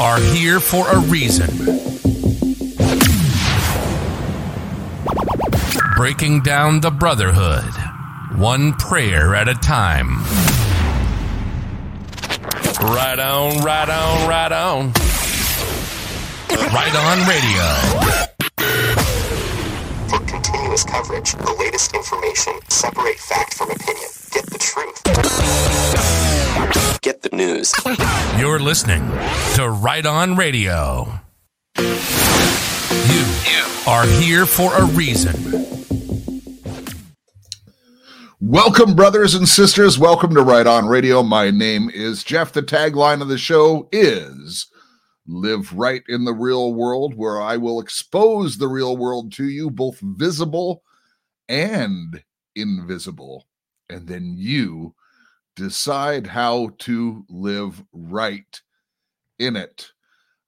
are here for a reason. Breaking down the brotherhood, one prayer at a time. Right on, right on, right on. Right on radio. For continuous coverage, the latest information, separate fact from opinion, get the truth. Get the news. You're listening to Right On Radio. You are here for a reason. Welcome, brothers and sisters. Welcome to Right On Radio. My name is Jeff. The tagline of the show is Live Right in the Real World, where I will expose the real world to you, both visible and invisible. And then you decide how to live right in it.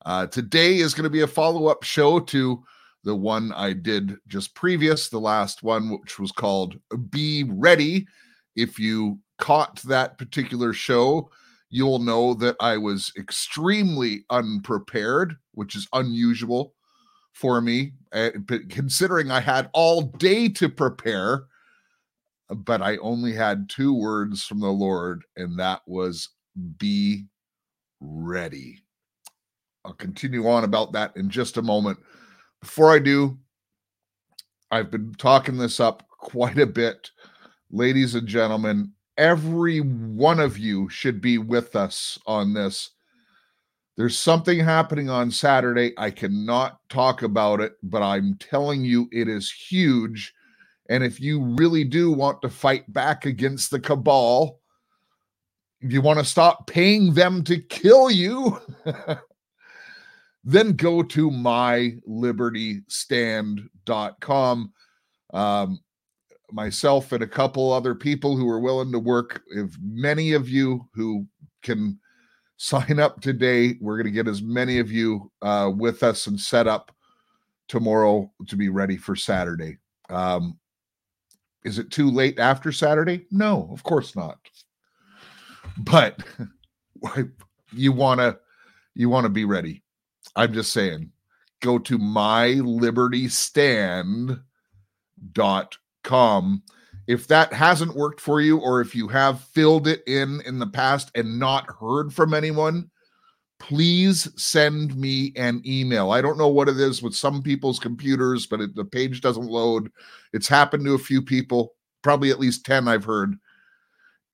Uh, today is going to be a follow up show to the one I did just previous, the last one, which was called Be Ready. If you caught that particular show, you'll know that I was extremely unprepared, which is unusual for me, uh, considering I had all day to prepare, but I only had two words from the Lord, and that was be ready. I'll continue on about that in just a moment. Before I do, I've been talking this up quite a bit. Ladies and gentlemen, every one of you should be with us on this. There's something happening on Saturday. I cannot talk about it, but I'm telling you, it is huge. And if you really do want to fight back against the cabal, if you want to stop paying them to kill you, then go to mylibertystand.com. Um, myself and a couple other people who are willing to work, if many of you who can sign up today, we're going to get as many of you uh, with us and set up tomorrow to be ready for Saturday. Um, is it too late after Saturday? No, of course not. But you want to you want to be ready. I'm just saying, go to mylibertystand.com. If that hasn't worked for you, or if you have filled it in in the past and not heard from anyone, please send me an email. I don't know what it is with some people's computers, but it, the page doesn't load. It's happened to a few people, probably at least 10 I've heard.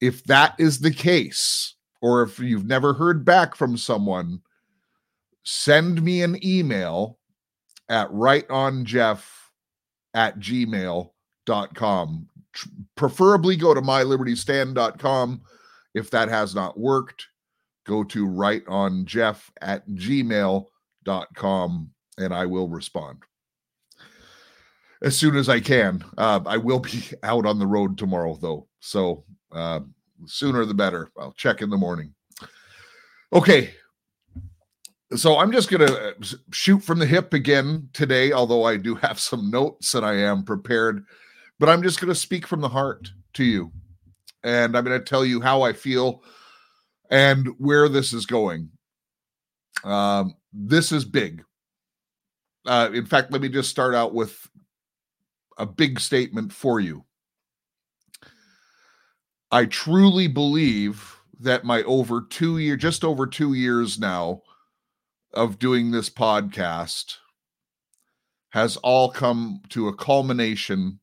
If that is the case, or if you've never heard back from someone, send me an email at rightonjeff at gmail.com. Preferably go to mylibertystand.com. If that has not worked, go to right on Jeff at gmail.com and I will respond as soon as I can. Uh, I will be out on the road tomorrow, though. So uh, sooner the better. I'll check in the morning. Okay, so I'm just going to uh, shoot from the hip again today, although I do have some notes and I am prepared. But I'm just going to speak from the heart to you. And I'm going to tell you how I feel and where this is going. Um, this is big. Uh, in fact, let me just start out with a big statement for you. I truly believe that my over two year, just over two years now, of doing this podcast has all come to a culmination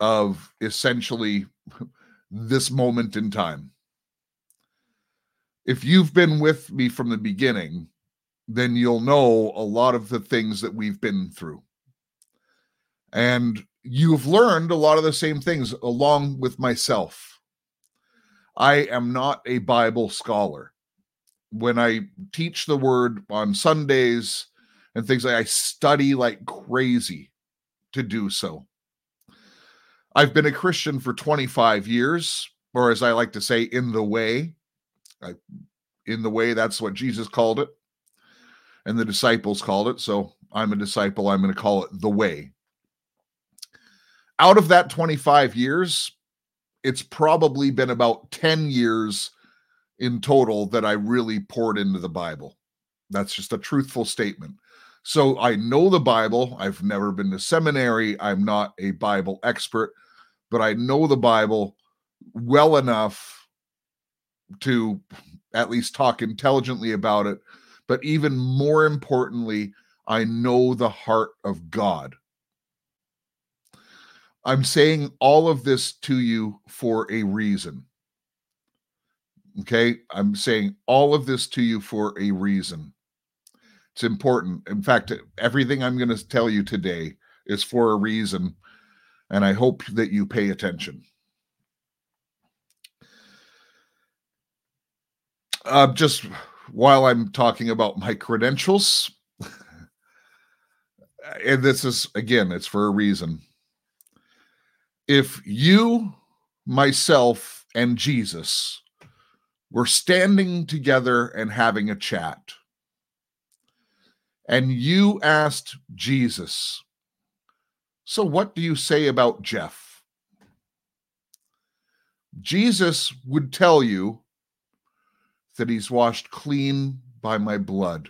of essentially this moment in time. If you've been with me from the beginning, then you'll know a lot of the things that we've been through. And you've learned a lot of the same things along with myself. I am not a Bible scholar when I teach the word on Sundays and things like I study like crazy to do so. I've been a Christian for 25 years, or as I like to say, in the way. I, in the way, that's what Jesus called it, and the disciples called it. So I'm a disciple. I'm going to call it the way. Out of that 25 years, it's probably been about 10 years in total that I really poured into the Bible. That's just a truthful statement. So I know the Bible. I've never been to seminary. I'm not a Bible expert, but I know the Bible well enough to at least talk intelligently about it. But even more importantly, I know the heart of God. I'm saying all of this to you for a reason. Okay. I'm saying all of this to you for a reason. It's important. In fact, everything I'm going to tell you today is for a reason. And I hope that you pay attention. Uh, just while I'm talking about my credentials, and this is again, it's for a reason. If you, myself, and Jesus were standing together and having a chat, and you asked Jesus, So what do you say about Jeff? Jesus would tell you that he's washed clean by my blood.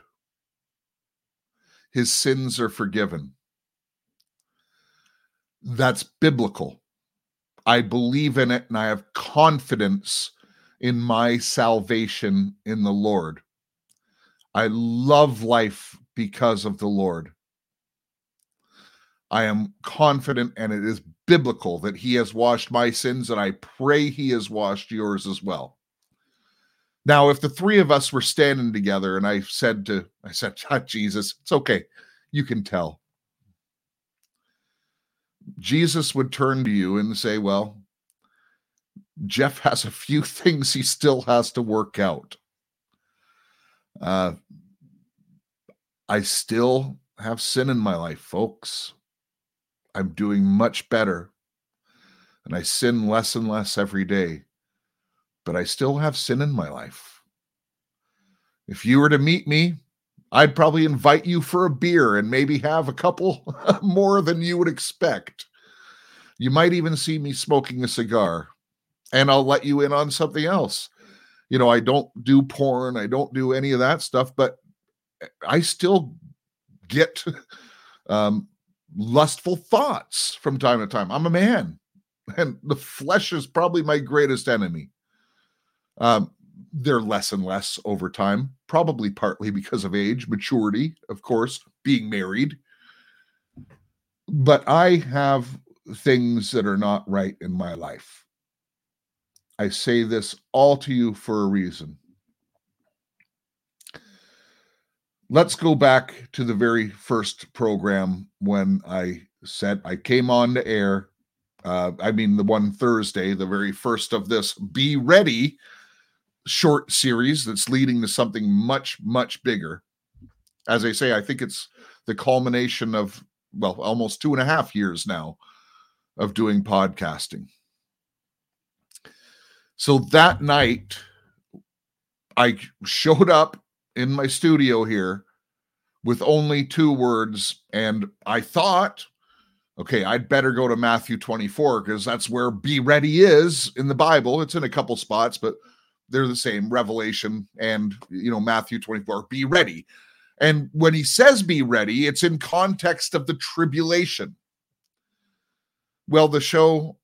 His sins are forgiven. That's biblical. I believe in it and I have confidence in my salvation in the Lord. I love life because of the Lord. I am confident and it is biblical that he has washed my sins and I pray he has washed yours as well. Now, if the three of us were standing together and I said to, I said, Jesus, it's okay. You can tell. Jesus would turn to you and say, Well, Jeff has a few things he still has to work out. Uh, I still have sin in my life, folks. I'm doing much better. And I sin less and less every day but I still have sin in my life. If you were to meet me, I'd probably invite you for a beer and maybe have a couple more than you would expect. You might even see me smoking a cigar, and I'll let you in on something else. You know, I don't do porn, I don't do any of that stuff, but I still get um, lustful thoughts from time to time. I'm a man, and the flesh is probably my greatest enemy. Um, they're less and less over time, probably partly because of age, maturity, of course, being married. But I have things that are not right in my life. I say this all to you for a reason. Let's go back to the very first program when I said I came on to air. Uh, I mean, the one Thursday, the very first of this Be Ready short series that's leading to something much, much bigger. As I say, I think it's the culmination of, well, almost two and a half years now of doing podcasting. So that night, I showed up in my studio here with only two words, and I thought, okay, I'd better go to Matthew 24 because that's where be ready is in the Bible. It's in a couple spots, but they're the same revelation and you know matthew 24 be ready. And when he says be ready it's in context of the tribulation. Well the show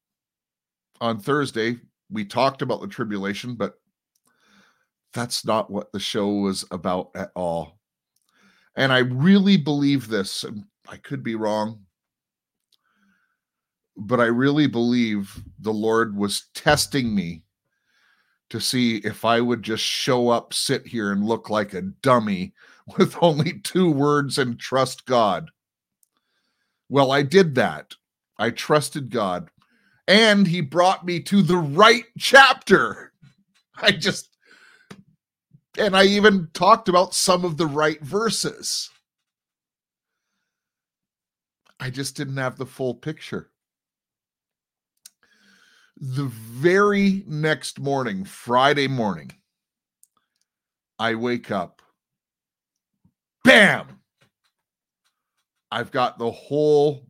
on thursday we talked about the tribulation but that's not what the show was about at all. And i really believe this and i could be wrong but i really believe the lord was testing me to see if I would just show up, sit here, and look like a dummy with only two words and trust God. Well, I did that. I trusted God, and He brought me to the right chapter. I just, and I even talked about some of the right verses. I just didn't have the full picture. The very next morning, Friday morning, I wake up. Bam! I've got the whole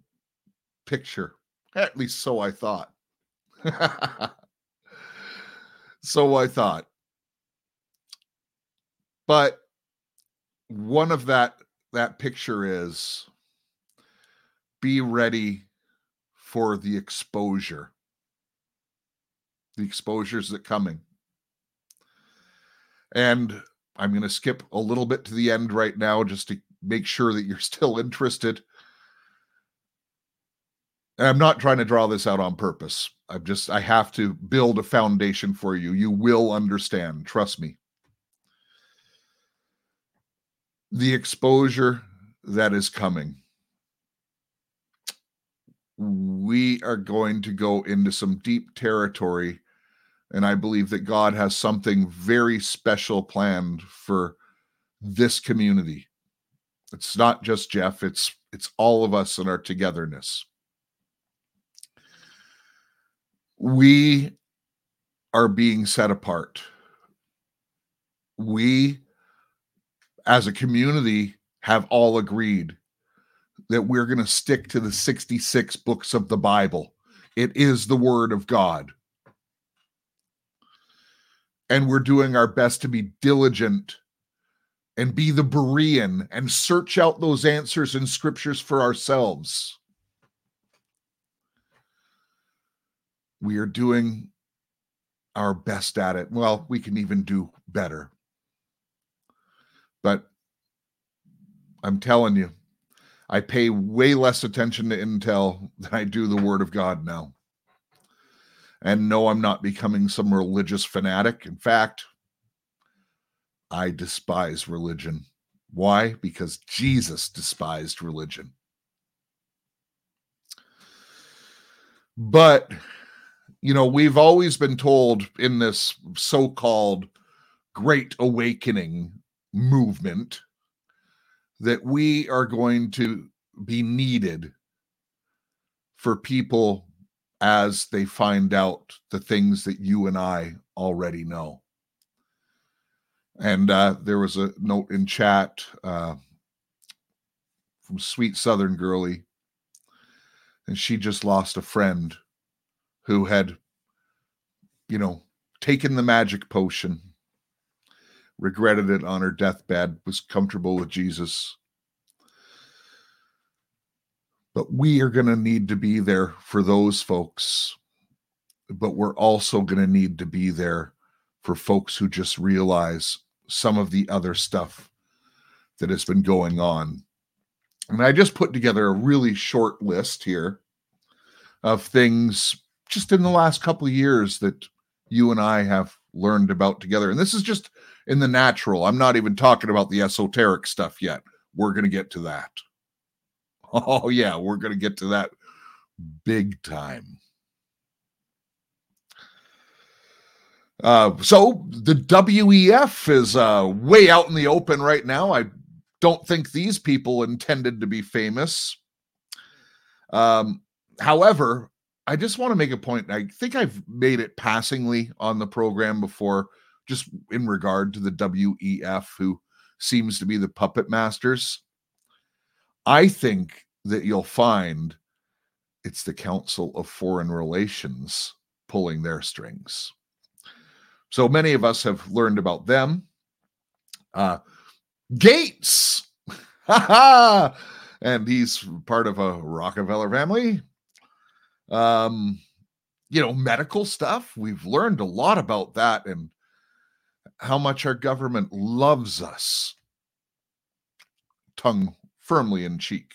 picture. At least so I thought. so I thought. But one of that that picture is be ready for the exposure. The exposures that coming. And I'm going to skip a little bit to the end right now just to make sure that you're still interested. And I'm not trying to draw this out on purpose. I'm just, I have to build a foundation for you. You will understand. Trust me. The exposure that is coming. We are going to go into some deep territory and I believe that God has something very special planned for this community. It's not just Jeff, it's it's all of us in our togetherness. We are being set apart. We as a community have all agreed that we're going to stick to the 66 books of the Bible. It is the word of God and we're doing our best to be diligent and be the Berean and search out those answers in scriptures for ourselves. We are doing our best at it. Well, we can even do better. But I'm telling you, I pay way less attention to intel than I do the word of God now. And no, I'm not becoming some religious fanatic. In fact, I despise religion. Why? Because Jesus despised religion. But, you know, we've always been told in this so called Great Awakening movement that we are going to be needed for people as they find out the things that you and I already know. And uh, there was a note in chat uh, from Sweet Southern Girlie, and she just lost a friend who had, you know, taken the magic potion, regretted it on her deathbed, was comfortable with Jesus, but we are going to need to be there for those folks. But we're also going to need to be there for folks who just realize some of the other stuff that has been going on. And I just put together a really short list here of things just in the last couple of years that you and I have learned about together. And this is just in the natural. I'm not even talking about the esoteric stuff yet. We're going to get to that. Oh, yeah, we're going to get to that big time. Uh, so the WEF is uh, way out in the open right now. I don't think these people intended to be famous. Um, however, I just want to make a point. I think I've made it passingly on the program before, just in regard to the WEF, who seems to be the puppet masters. I think that you'll find it's the Council of Foreign Relations pulling their strings. So many of us have learned about them. Uh, Gates, and he's part of a Rockefeller family. Um, you know, medical stuff. We've learned a lot about that and how much our government loves us. Tongue firmly in cheek.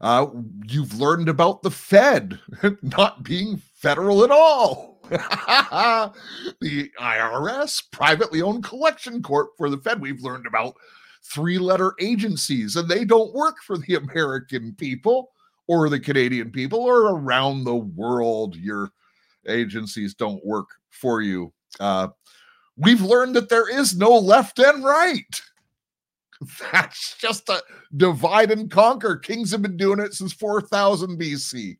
Uh, you've learned about the Fed not being federal at all. the IRS, privately owned collection corp for the Fed. We've learned about three letter agencies, and they don't work for the American people or the Canadian people or around the world. Your agencies don't work for you. Uh, we've learned that there is no left and right. That's just a divide and conquer. Kings have been doing it since 4000 BC.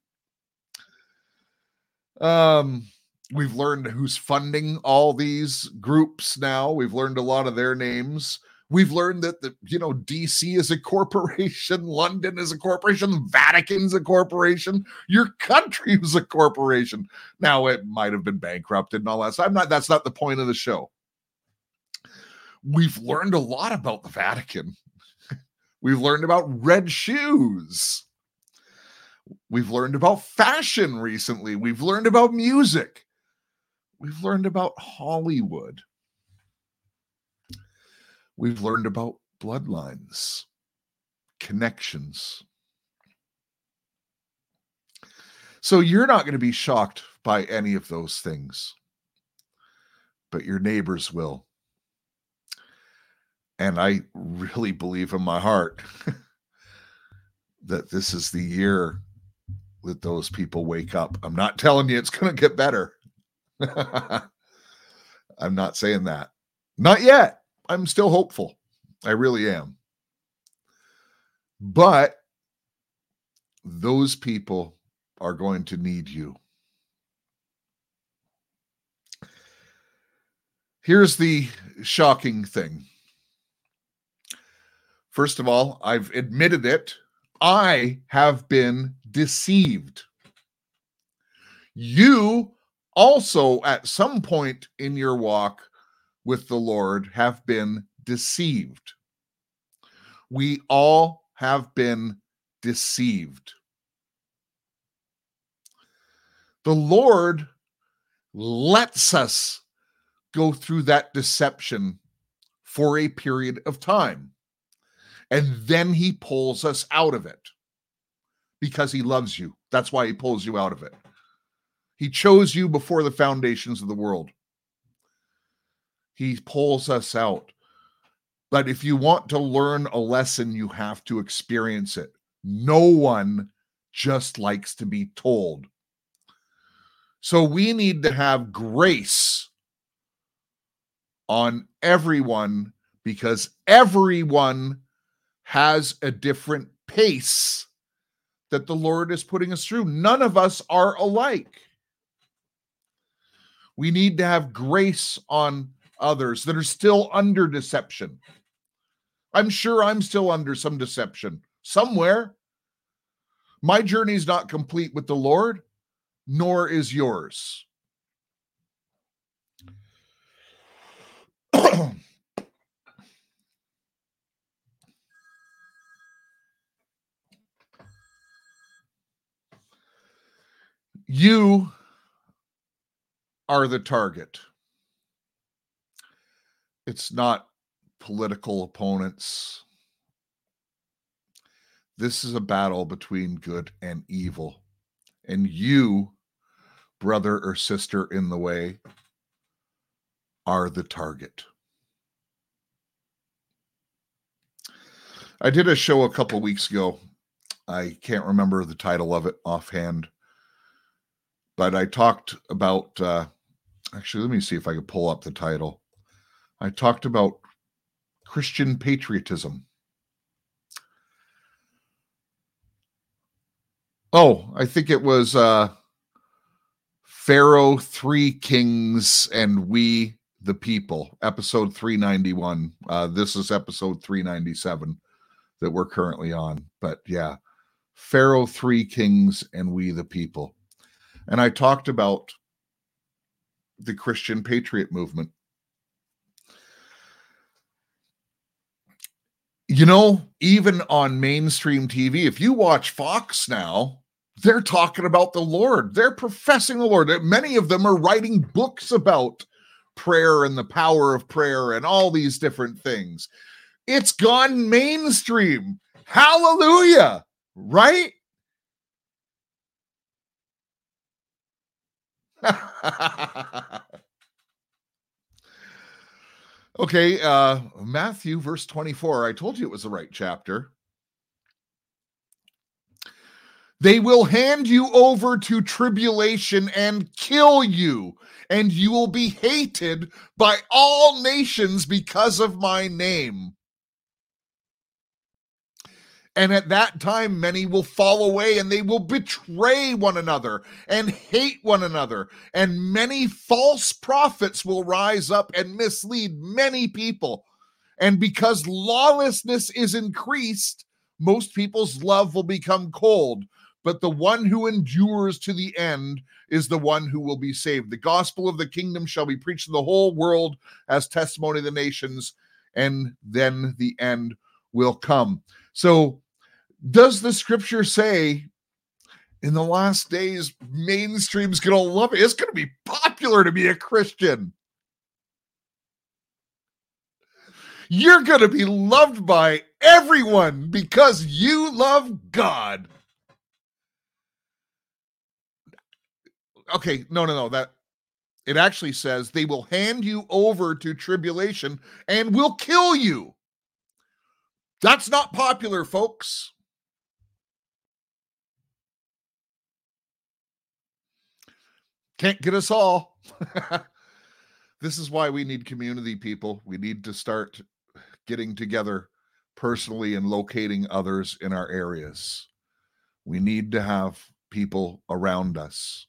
Um, we've learned who's funding all these groups now. We've learned a lot of their names. We've learned that the you know DC is a corporation, London is a corporation, Vatican's a corporation, your country was a corporation. Now it might have been bankrupted and all that. So I'm not that's not the point of the show we've learned a lot about the Vatican. we've learned about red shoes. We've learned about fashion recently. We've learned about music. We've learned about Hollywood. We've learned about bloodlines, connections. So you're not going to be shocked by any of those things, but your neighbors will. And I really believe in my heart that this is the year that those people wake up. I'm not telling you it's going to get better. I'm not saying that. Not yet. I'm still hopeful. I really am. But those people are going to need you. Here's the shocking thing. First of all, I've admitted it. I have been deceived. You also, at some point in your walk with the Lord, have been deceived. We all have been deceived. The Lord lets us go through that deception for a period of time. And then he pulls us out of it because he loves you. That's why he pulls you out of it. He chose you before the foundations of the world. He pulls us out. But if you want to learn a lesson, you have to experience it. No one just likes to be told. So we need to have grace on everyone because everyone has a different pace that the Lord is putting us through. None of us are alike. We need to have grace on others that are still under deception. I'm sure I'm still under some deception somewhere. My journey is not complete with the Lord, nor is yours. you are the target. It's not political opponents. This is a battle between good and evil. And you, brother or sister in the way, are the target. I did a show a couple weeks ago. I can't remember the title of it offhand, but I talked about uh, actually, let me see if I can pull up the title. I talked about Christian patriotism. Oh, I think it was uh Pharaoh, Three Kings, and We the People, episode 391. Uh, this is episode 397 that we're currently on. But yeah, Pharaoh, Three Kings, and We the People. And I talked about the Christian patriot movement. You know, even on mainstream TV, if you watch Fox now, they're talking about the Lord. They're professing the Lord. Many of them are writing books about prayer and the power of prayer and all these different things. It's gone mainstream. Hallelujah. Right? okay, uh Matthew verse 24. I told you it was the right chapter. They will hand you over to tribulation and kill you, and you will be hated by all nations because of my name. And at that time, many will fall away and they will betray one another and hate one another. And many false prophets will rise up and mislead many people. And because lawlessness is increased, most people's love will become cold. But the one who endures to the end is the one who will be saved. The gospel of the kingdom shall be preached to the whole world as testimony to the nations, and then the end will come. So, does the scripture say in the last days, mainstream's going to love it? It's going to be popular to be a Christian. You're going to be loved by everyone because you love God. Okay, no, no, no. That it actually says they will hand you over to tribulation and will kill you. That's not popular, folks. Can't get us all. this is why we need community people. We need to start getting together personally and locating others in our areas. We need to have people around us.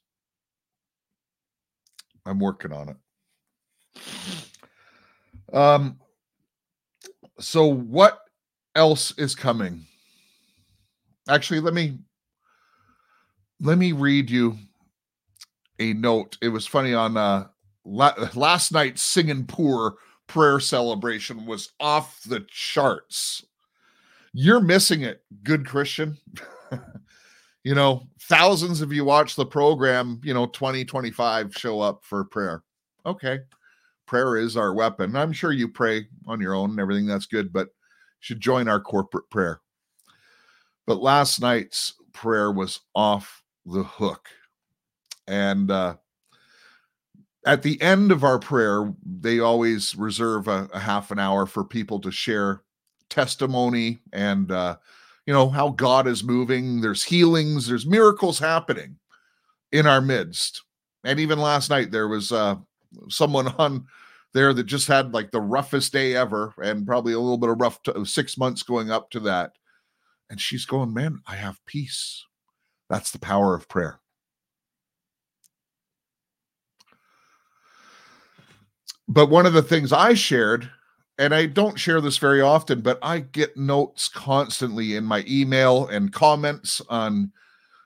I'm working on it. Um so what else is coming? Actually, let me let me read you a note. It was funny on uh la- last night's singing poor prayer celebration was off the charts. You're missing it, good Christian. you know, thousands of you watch the program, you know, 2025 show up for prayer. Okay. Prayer is our weapon. I'm sure you pray on your own and everything that's good, but should join our corporate prayer. But last night's prayer was off the hook. And uh at the end of our prayer, they always reserve a, a half an hour for people to share testimony and uh, you know how God is moving. There's healings, there's miracles happening in our midst. And even last night, there was uh, someone on there that just had like the roughest day ever, and probably a little bit of rough t- six months going up to that. And she's going, "Man, I have peace." That's the power of prayer. But one of the things I shared, and I don't share this very often, but I get notes constantly in my email and comments on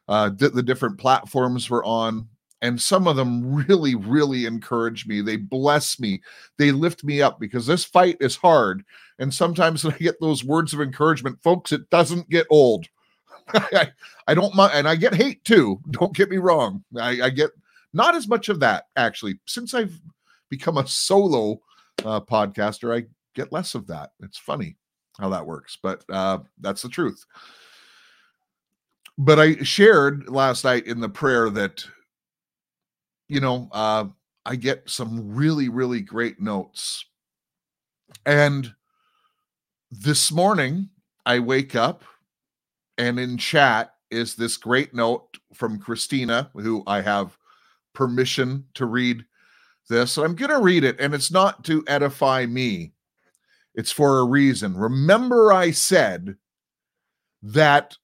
uh, the, different platforms we're on. And some of them really, really encourage me. They bless me. They lift me up because this fight is hard. And sometimes when I get those words of encouragement, folks, it doesn't get old. I, I don't mind, and I get hate too. Don't get me wrong. I, I get not as much of that actually since I've become a solo uh, podcaster, I get less of that. It's funny how that works, but uh, that's the truth. But I shared last night in the prayer that, you know, uh, I get some really, really great notes. And this morning, I wake up and in chat is this great note from Christina, who I have permission to read this. I'm going to read it, and it's not to edify me, it's for a reason. Remember, I said that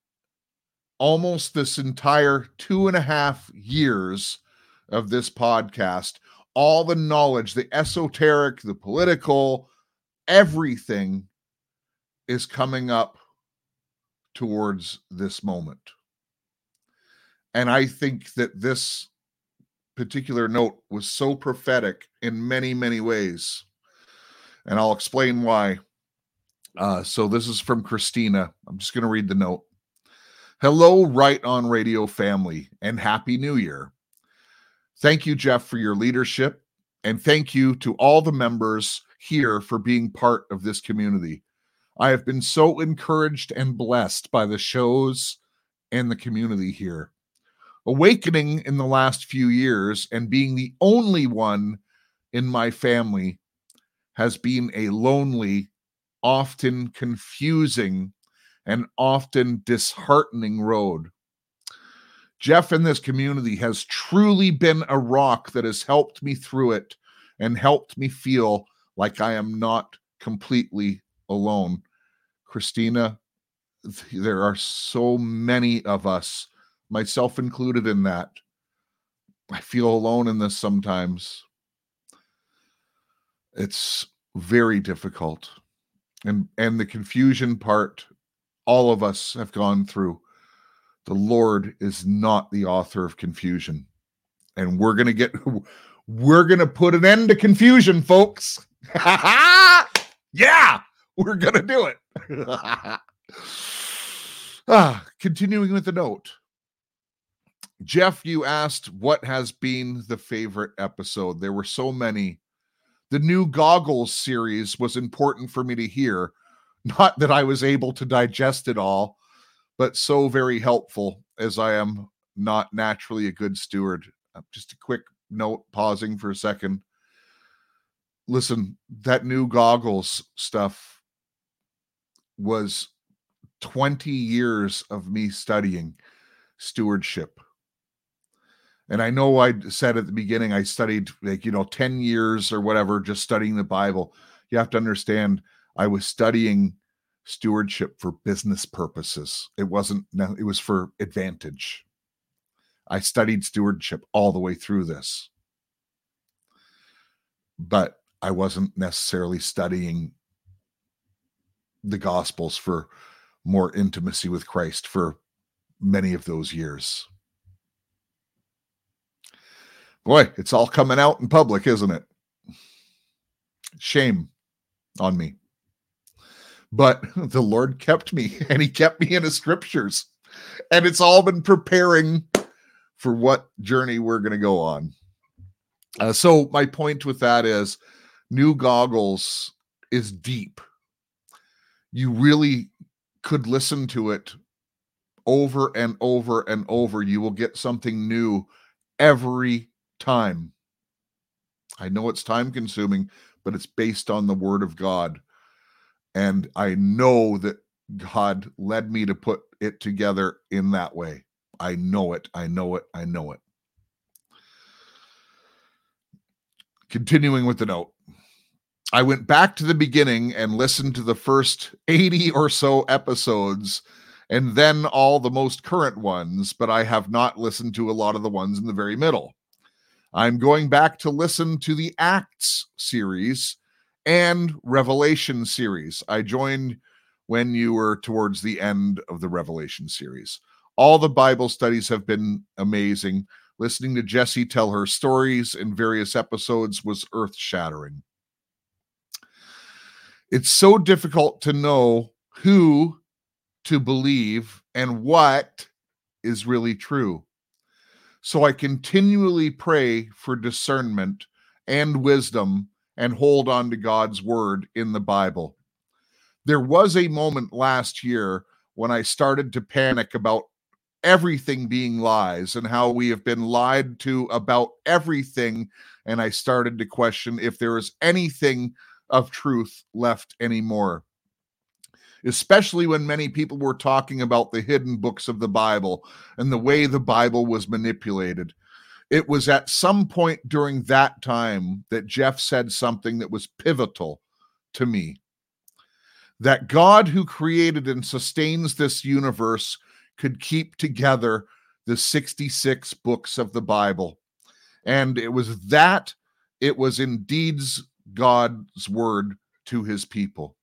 almost this entire two and a half years of this podcast, all the knowledge, the esoteric, the political, everything is coming up towards this moment. And I think that this particular note was so prophetic in many, many ways. And I'll explain why. Uh, so this is from Christina. I'm just going to read the note. Hello, Right on Radio family, and Happy New Year. Thank you, Jeff, for your leadership. And thank you to all the members here for being part of this community. I have been so encouraged and blessed by the shows and the community here awakening in the last few years and being the only one in my family has been a lonely, often confusing, and often disheartening road. Jeff in this community has truly been a rock that has helped me through it and helped me feel like I am not completely alone. Christina, there are so many of us myself included in that. I feel alone in this sometimes. It's very difficult. And and the confusion part all of us have gone through. The Lord is not the author of confusion. And we're going to get we're going to put an end to confusion, folks. Yeah, we're going to do it. ah, continuing with the note. Jeff, you asked what has been the favorite episode. There were so many. The new goggles series was important for me to hear. Not that I was able to digest it all, but so very helpful as I am not naturally a good steward. Uh, just a quick note, pausing for a second. Listen, that new goggles stuff was 20 years of me studying stewardship. And I know I said at the beginning, I studied like, you know, 10 years or whatever, just studying the Bible. You have to understand, I was studying stewardship for business purposes. It wasn't, it was for advantage. I studied stewardship all the way through this. But I wasn't necessarily studying the Gospels for more intimacy with Christ for many of those years. Boy, it's all coming out in public, isn't it? Shame on me. But the Lord kept me and he kept me in his scriptures. And it's all been preparing for what journey we're going to go on. Uh, so, my point with that is new goggles is deep. You really could listen to it over and over and over. You will get something new every time. I know it's time consuming, but it's based on the word of God. And I know that God led me to put it together in that way. I know it. I know it. I know it. Continuing with the note. I went back to the beginning and listened to the first 80 or so episodes and then all the most current ones, but I have not listened to a lot of the ones in the very middle. I'm going back to listen to the Acts series and Revelation series. I joined when you were towards the end of the Revelation series. All the Bible studies have been amazing. Listening to Jessie tell her stories in various episodes was earth shattering. It's so difficult to know who to believe and what is really true. So I continually pray for discernment and wisdom and hold on to God's word in the Bible. There was a moment last year when I started to panic about everything being lies and how we have been lied to about everything. And I started to question if there is anything of truth left anymore especially when many people were talking about the hidden books of the Bible and the way the Bible was manipulated. It was at some point during that time that Jeff said something that was pivotal to me that God, who created and sustains this universe, could keep together the 66 books of the Bible. And it was that, it was indeed God's word to his people.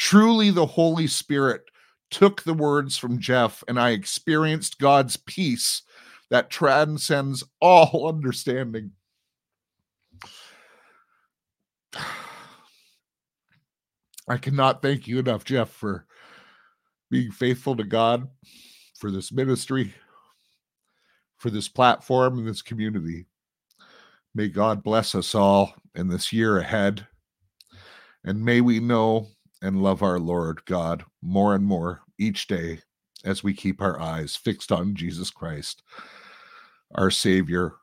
Truly, the Holy Spirit took the words from Jeff, and I experienced God's peace that transcends all understanding. I cannot thank you enough, Jeff, for being faithful to God, for this ministry, for this platform, and this community. May God bless us all in this year ahead. And may we know and love our Lord God more and more each day as we keep our eyes fixed on Jesus Christ, our Savior,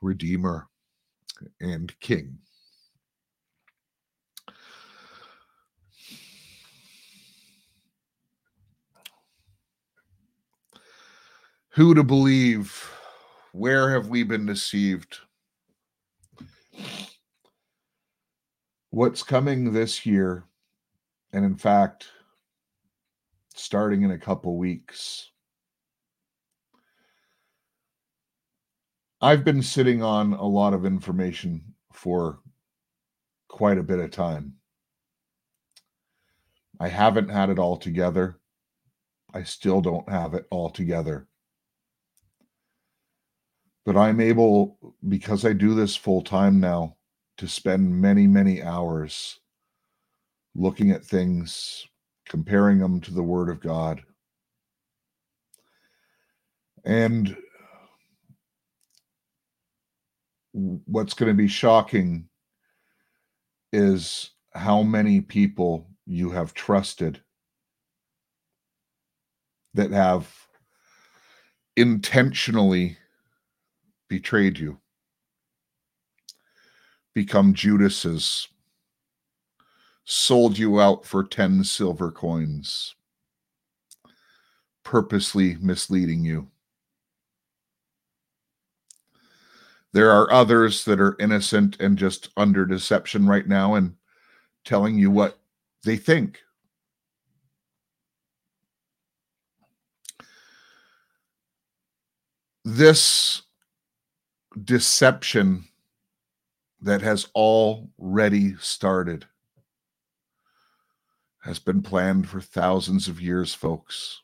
Redeemer, and King. Who to believe? Where have we been deceived? What's coming this year and in fact, starting in a couple weeks, I've been sitting on a lot of information for quite a bit of time. I haven't had it all together. I still don't have it all together. But I'm able, because I do this full time now, to spend many, many hours looking at things, comparing them to the Word of God. And what's going to be shocking is how many people you have trusted that have intentionally betrayed you, become Judas's, sold you out for 10 silver coins, purposely misleading you. There are others that are innocent and just under deception right now and telling you what they think. This deception that has already started has been planned for thousands of years, folks.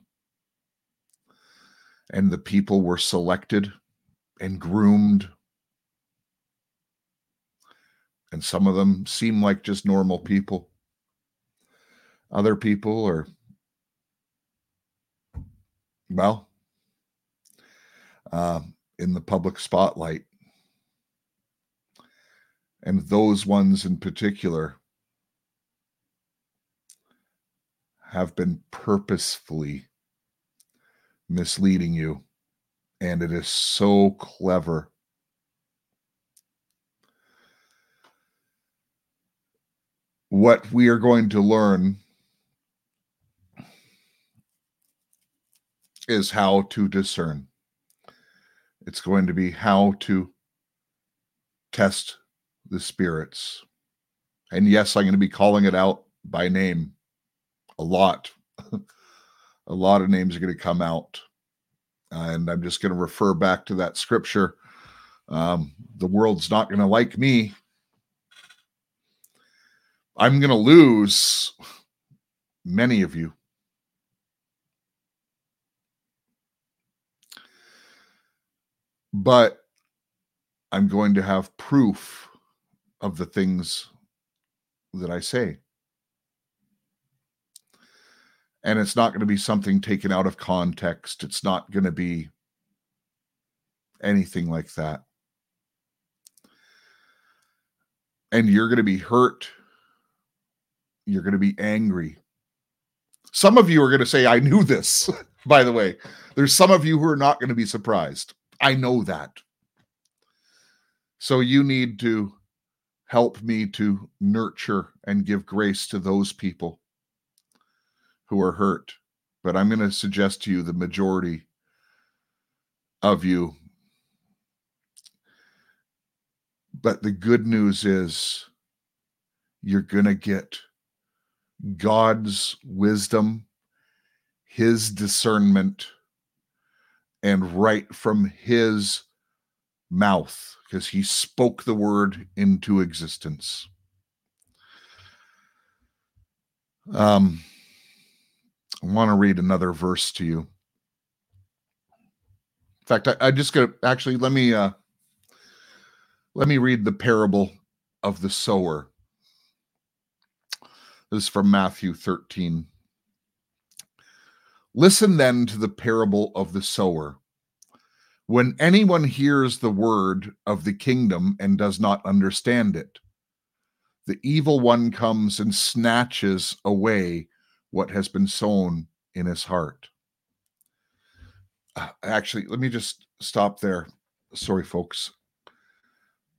And the people were selected and groomed. And some of them seem like just normal people. Other people are, well, uh, in the public spotlight. And those ones in particular have been purposefully misleading you. And it is so clever. What we are going to learn is how to discern. It's going to be how to test the spirits. And yes, I'm going to be calling it out by name a lot. a lot of names are going to come out. And I'm just going to refer back to that scripture. Um, the world's not going to like me. I'm going to lose many of you. But I'm going to have proof of the things that I say. And it's not going to be something taken out of context. It's not going to be anything like that. And you're going to be hurt. You're going to be angry. Some of you are going to say, I knew this, by the way. There's some of you who are not going to be surprised. I know that. So you need to help me to nurture and give grace to those people who are hurt. But I'm going to suggest to you the majority of you. But the good news is you're going to get God's wisdom, his discernment, and right from his mouth because he spoke the word into existence. Um, I want to read another verse to you. In fact, I, I just got actually let me uh let me read the parable of the sower. This is from Matthew 13. Listen then to the parable of the sower. When anyone hears the word of the kingdom and does not understand it, the evil one comes and snatches away what has been sown in his heart. Uh, actually, let me just stop there. Sorry, folks.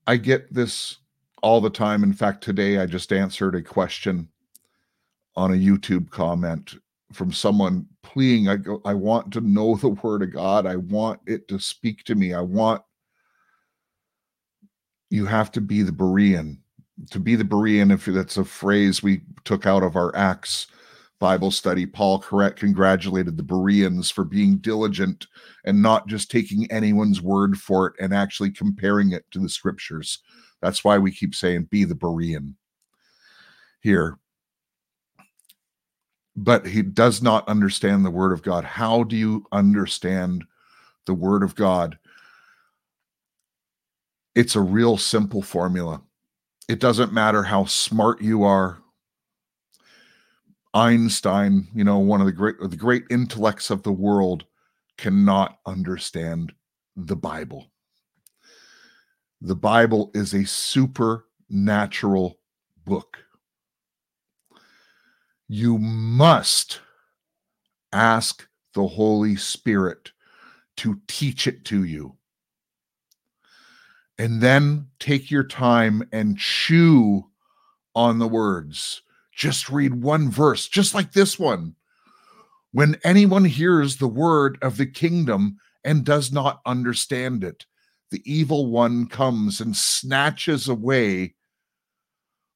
I get this all the time. In fact, today I just answered a question on a YouTube comment from someone pleading i go i want to know the word of god i want it to speak to me i want you have to be the berean to be the berean if that's a phrase we took out of our acts bible study paul correct congratulated the bereans for being diligent and not just taking anyone's word for it and actually comparing it to the scriptures that's why we keep saying be the berean here but he does not understand the word of God. How do you understand the word of God? It's a real simple formula. It doesn't matter how smart you are. Einstein, you know, one of the great the great intellects of the world, cannot understand the Bible. The Bible is a supernatural book. You must ask the Holy Spirit to teach it to you. And then take your time and chew on the words. Just read one verse, just like this one. When anyone hears the word of the kingdom and does not understand it, the evil one comes and snatches away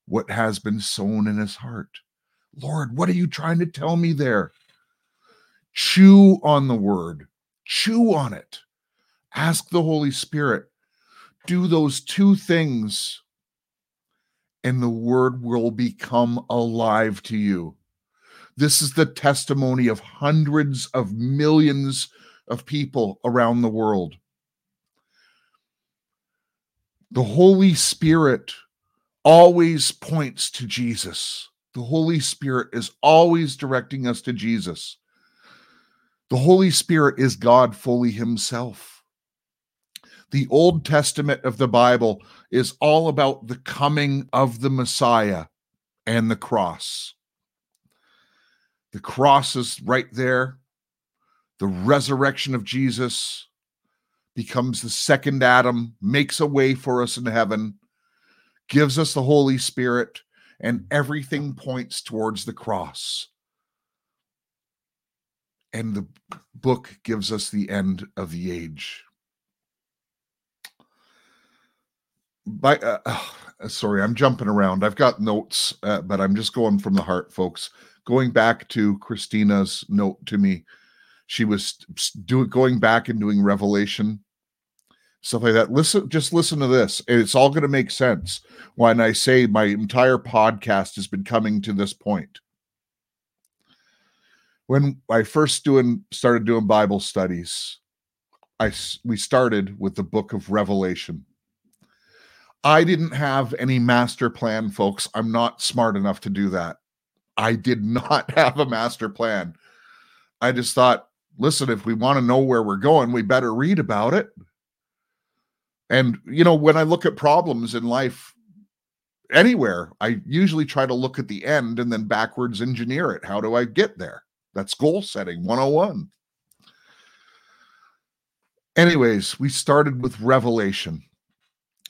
what has been sown in his heart. Lord, what are you trying to tell me there? Chew on the word, chew on it. Ask the Holy Spirit. Do those two things, and the word will become alive to you. This is the testimony of hundreds of millions of people around the world. The Holy Spirit always points to Jesus. The Holy Spirit is always directing us to Jesus. The Holy Spirit is God fully Himself. The Old Testament of the Bible is all about the coming of the Messiah and the cross. The cross is right there. The resurrection of Jesus becomes the second Adam, makes a way for us in heaven, gives us the Holy Spirit, and everything points towards the cross. And the book gives us the end of the age. By uh, sorry, I'm jumping around. I've got notes, uh, but I'm just going from the heart, folks. Going back to Christina's note to me, she was doing going back and doing Revelation stuff like that. Listen, just listen to this. It's all going to make sense when I say my entire podcast has been coming to this point. When I first doing started doing Bible studies, I we started with the book of Revelation. I didn't have any master plan, folks. I'm not smart enough to do that. I did not have a master plan. I just thought, listen, if we want to know where we're going, we better read about it. And, you know, when I look at problems in life anywhere, I usually try to look at the end and then backwards engineer it. How do I get there? That's goal setting 101. Anyways, we started with Revelation.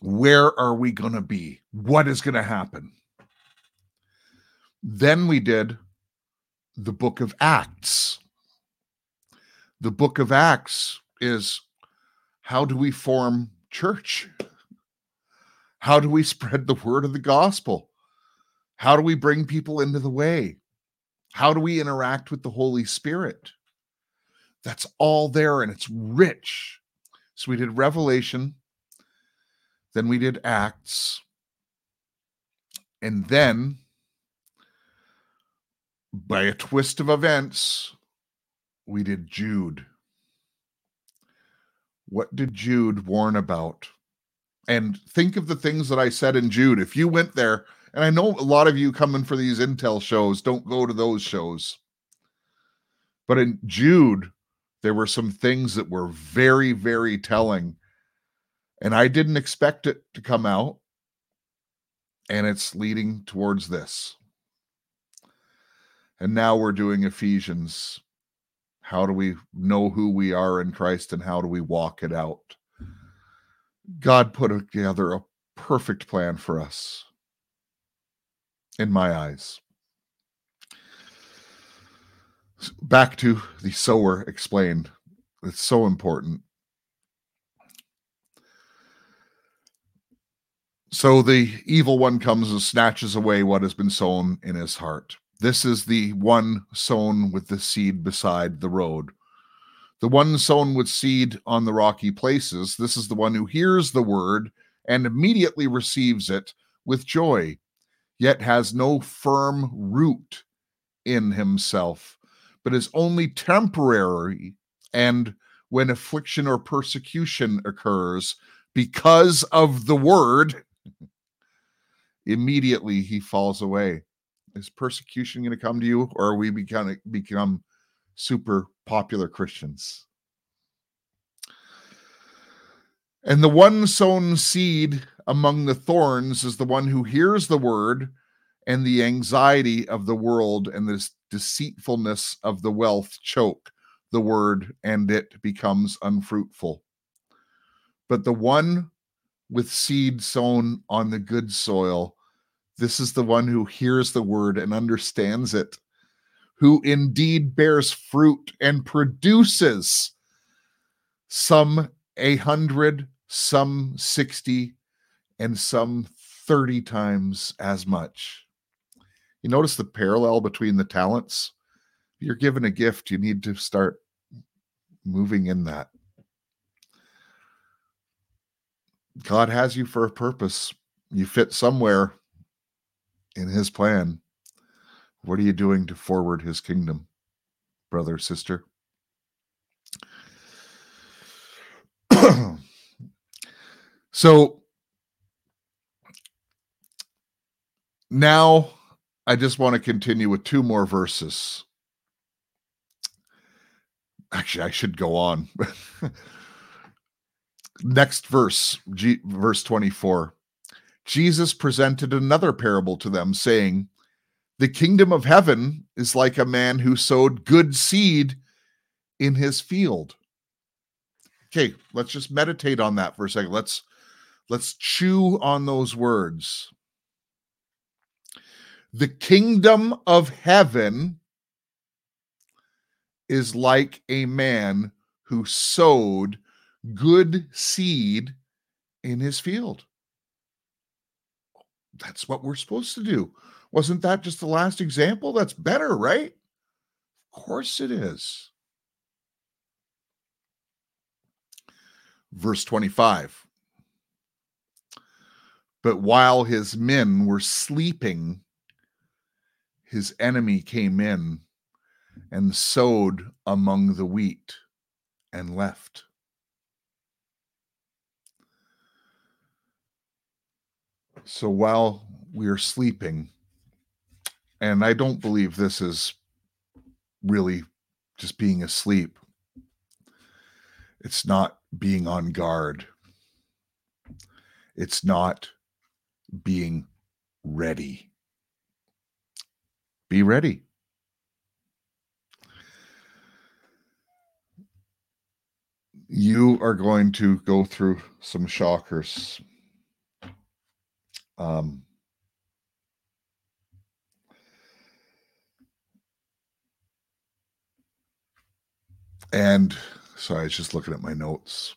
Where are we going to be? What is going to happen? Then we did the book of Acts. The book of Acts is how do we form church? How do we spread the word of the gospel? How do we bring people into the way? How do we interact with the Holy Spirit? That's all there and it's rich. So we did Revelation, then we did Acts, and then by a twist of events, we did Jude. What did Jude warn about? And think of the things that I said in Jude. If you went there, and I know a lot of you coming for these Intel shows don't go to those shows. But in Jude, there were some things that were very, very telling. And I didn't expect it to come out. And it's leading towards this. And now we're doing Ephesians how do we know who we are in Christ and how do we walk it out? God put together a perfect plan for us, in my eyes. Back to the sower explained. It's so important. So the evil one comes and snatches away what has been sown in his heart. This is the one sown with the seed beside the road. The one sown with seed on the rocky places, this is the one who hears the word and immediately receives it with joy, yet has no firm root in himself, but is only temporary. And when affliction or persecution occurs because of the word, immediately he falls away. Is persecution going to come to you, or are we become become super popular Christians? And the one sown seed among the thorns is the one who hears the word, and the anxiety of the world and this deceitfulness of the wealth choke the word, and it becomes unfruitful. But the one with seed sown on the good soil, this is the one who hears the word and understands it, who indeed bears fruit and produces some a hundred, some 60, and some 30 times as much. You notice the parallel between the talents? You're given a gift, you need to start moving in that. God has you for a purpose. You fit somewhere in his plan. What are you doing to forward his kingdom, brother, sister? so now I just want to continue with two more verses. Actually, I should go on. Next verse, G, verse 24. Jesus presented another parable to them, saying, The kingdom of heaven is like a man who sowed good seed in his field. Okay, let's just meditate on that for a second. Let's let's chew on those words. The kingdom of heaven is like a man who sowed good seed in his field. That's what we're supposed to do. Wasn't that just the last example? That's better, right? Of course it is. Verse 25. But while his men were sleeping, his enemy came in and sowed among the wheat and left. So while we are sleeping, and I don't believe this is really just being asleep, it's not being on guard, it's not being ready. Be ready. You are going to go through some shockers. Um, and sorry, I was just looking at my notes.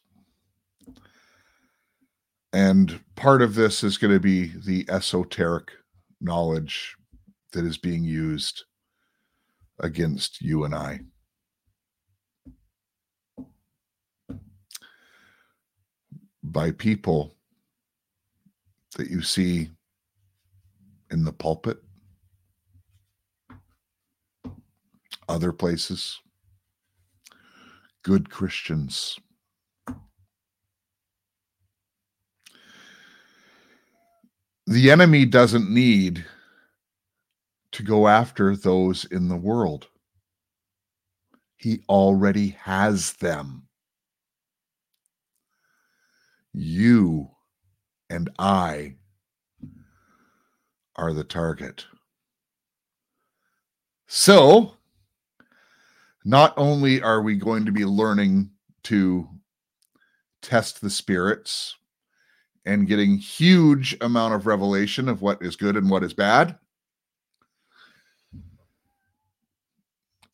And part of this is going to be the esoteric knowledge that is being used against you and I. By people that you see in the pulpit, other places, good Christians. The enemy doesn't need to go after those in the world. He already has them. You and I are the target. So, not only are we going to be learning to test the spirits and getting huge amount of revelation of what is good and what is bad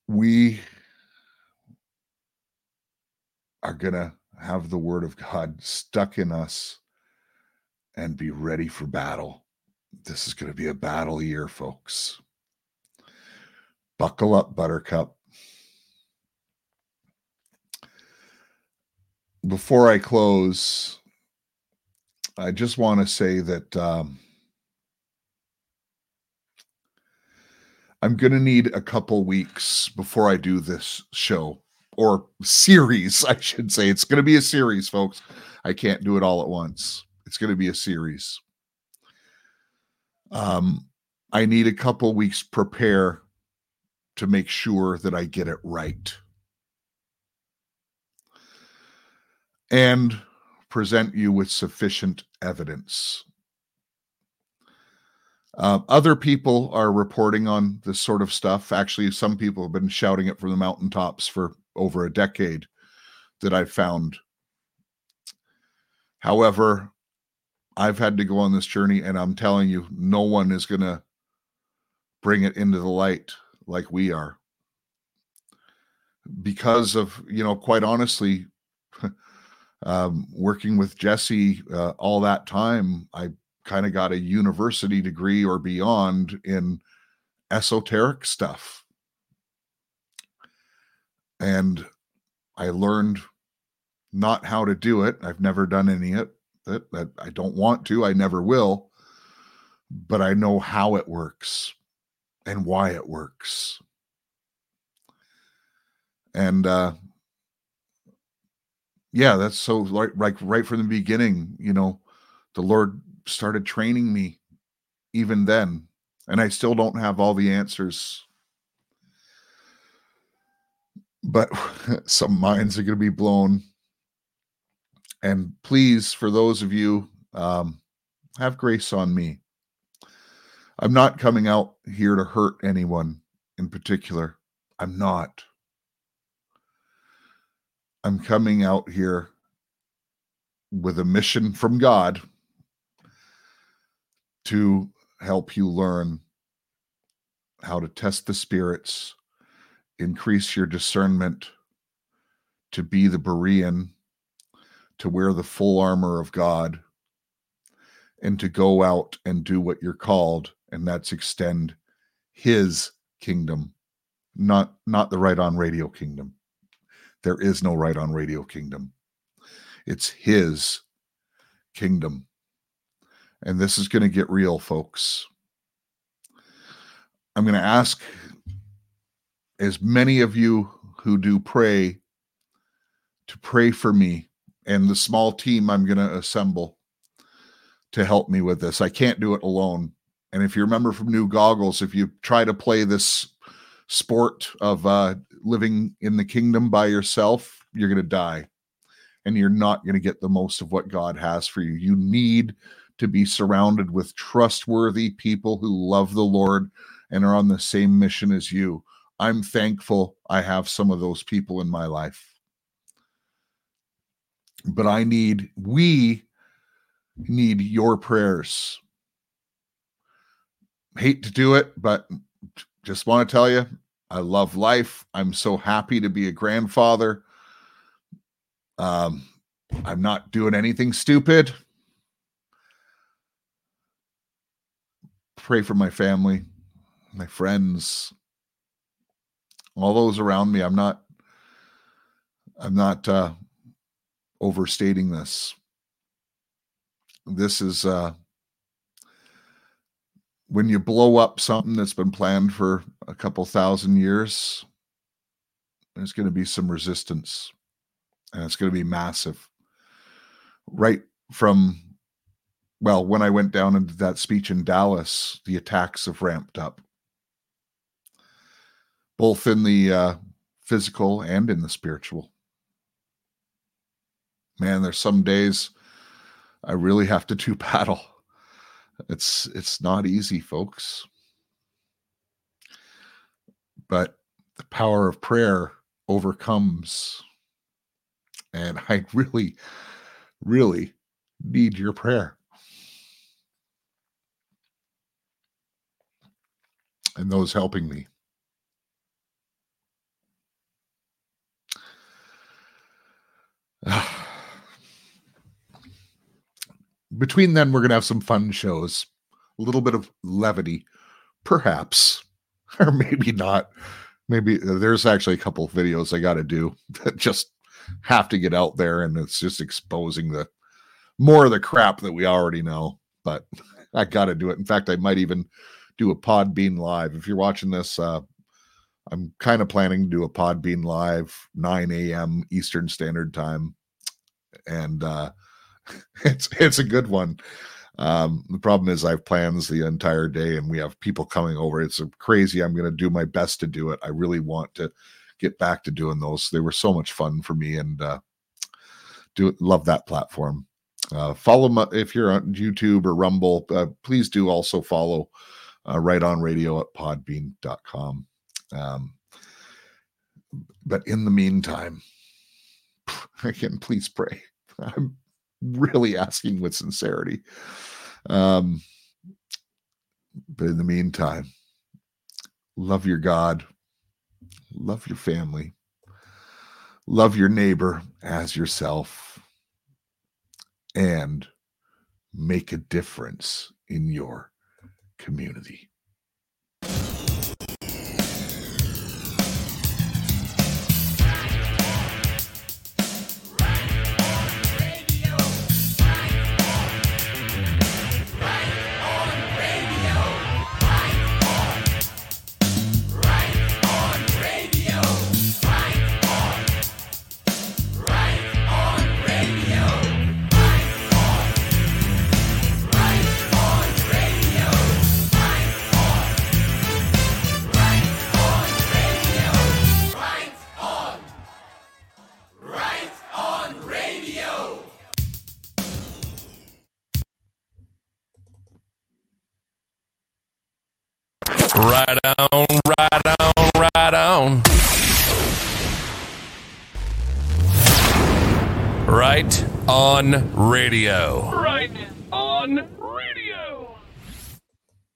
we are going to have the word of God stuck in us and be ready for battle. This is going to be a battle year, folks. Buckle up, Buttercup. Before I close, I just want to say that um, I'm going to need a couple weeks before I do this show or series, I should say. It's going to be a series, folks. I can't do it all at once. It's going to be a series. Um, I need a couple weeks prepare to make sure that I get it right. And present you with sufficient evidence. Uh, other people are reporting on this sort of stuff. Actually, some people have been shouting it from the mountaintops for over a decade that I've found. However, I've had to go on this journey, and I'm telling you, no one is going to bring it into the light like we are. Because of, you know, quite honestly, um, working with Jesse uh, all that time, I kind of got a university degree or beyond in esoteric stuff. And I learned not how to do it. I've never done any of it. That I don't want to. I never will. But I know how it works and why it works. And uh yeah, that's so like like right from the beginning, you know, the Lord started training me even then, and I still don't have all the answers. But some minds are going to be blown. And please, for those of you, um, have grace on me. I'm not coming out here to hurt anyone in particular. I'm not. I'm coming out here with a mission from God to help you learn how to test the spirits, increase your discernment, to be the Berean, to wear the full armor of God, and to go out and do what you're called and that's extend his kingdom not not the right on radio kingdom. There is no right on radio kingdom. It's his kingdom. And this is going to get real folks. I'm going to ask as many of you who do pray to pray for me and the small team i'm going to assemble to help me with this i can't do it alone and if you remember from New Goggles, if you try to play this sport of uh, living in the kingdom by yourself, you're going to die and you're not going to get the most of what God has for you. You need to be surrounded with trustworthy people who love the Lord and are on the same mission as you. I'm thankful I have some of those people in my life. But I need, we need your prayers hate to do it, but just want to tell you, I love life. I'm so happy to be a grandfather. Um, I'm not doing anything stupid. Pray for my family, my friends, all those around me. I'm not I'm not uh overstating this. This is uh when you blow up something that's been planned for a couple thousand years, there's going to be some resistance and it's going to be massive. Right from, well, when I went down into that speech in Dallas, the attacks have ramped up, both in the uh, physical and in the spiritual. Man, there's some days I really have to do battle it's it's not easy, folks. But the power of prayer overcomes. And I really, really need your prayer. And those helping me. between then, we're going to have some fun shows, a little bit of levity, perhaps, or maybe not. Maybe uh, there's actually a couple videos I got to do that just have to get out there, and it's just exposing the more of the crap that we already know. But I got to do it. In fact, I might even do a Podbean live. If you're watching this, uh, I'm kind of planning to do a Podbean live 9 a.m. Eastern Standard Time, and uh, it's it's a good one. Um, the problem is I have plans the entire day and we have people coming over. It's crazy. I'm going to do my best to do it. I really want to get back to doing those. They were so much fun for me and uh, do love that platform. Uh, follow my, if you're on YouTube or Rumble, uh, please do also follow uh, right on radio at podbean.com. Um, but in the meantime, again, please pray. I'm really asking with sincerity. Um, but in the meantime, love your God, love your family, love your neighbor as yourself, and make a difference in your community. Radio.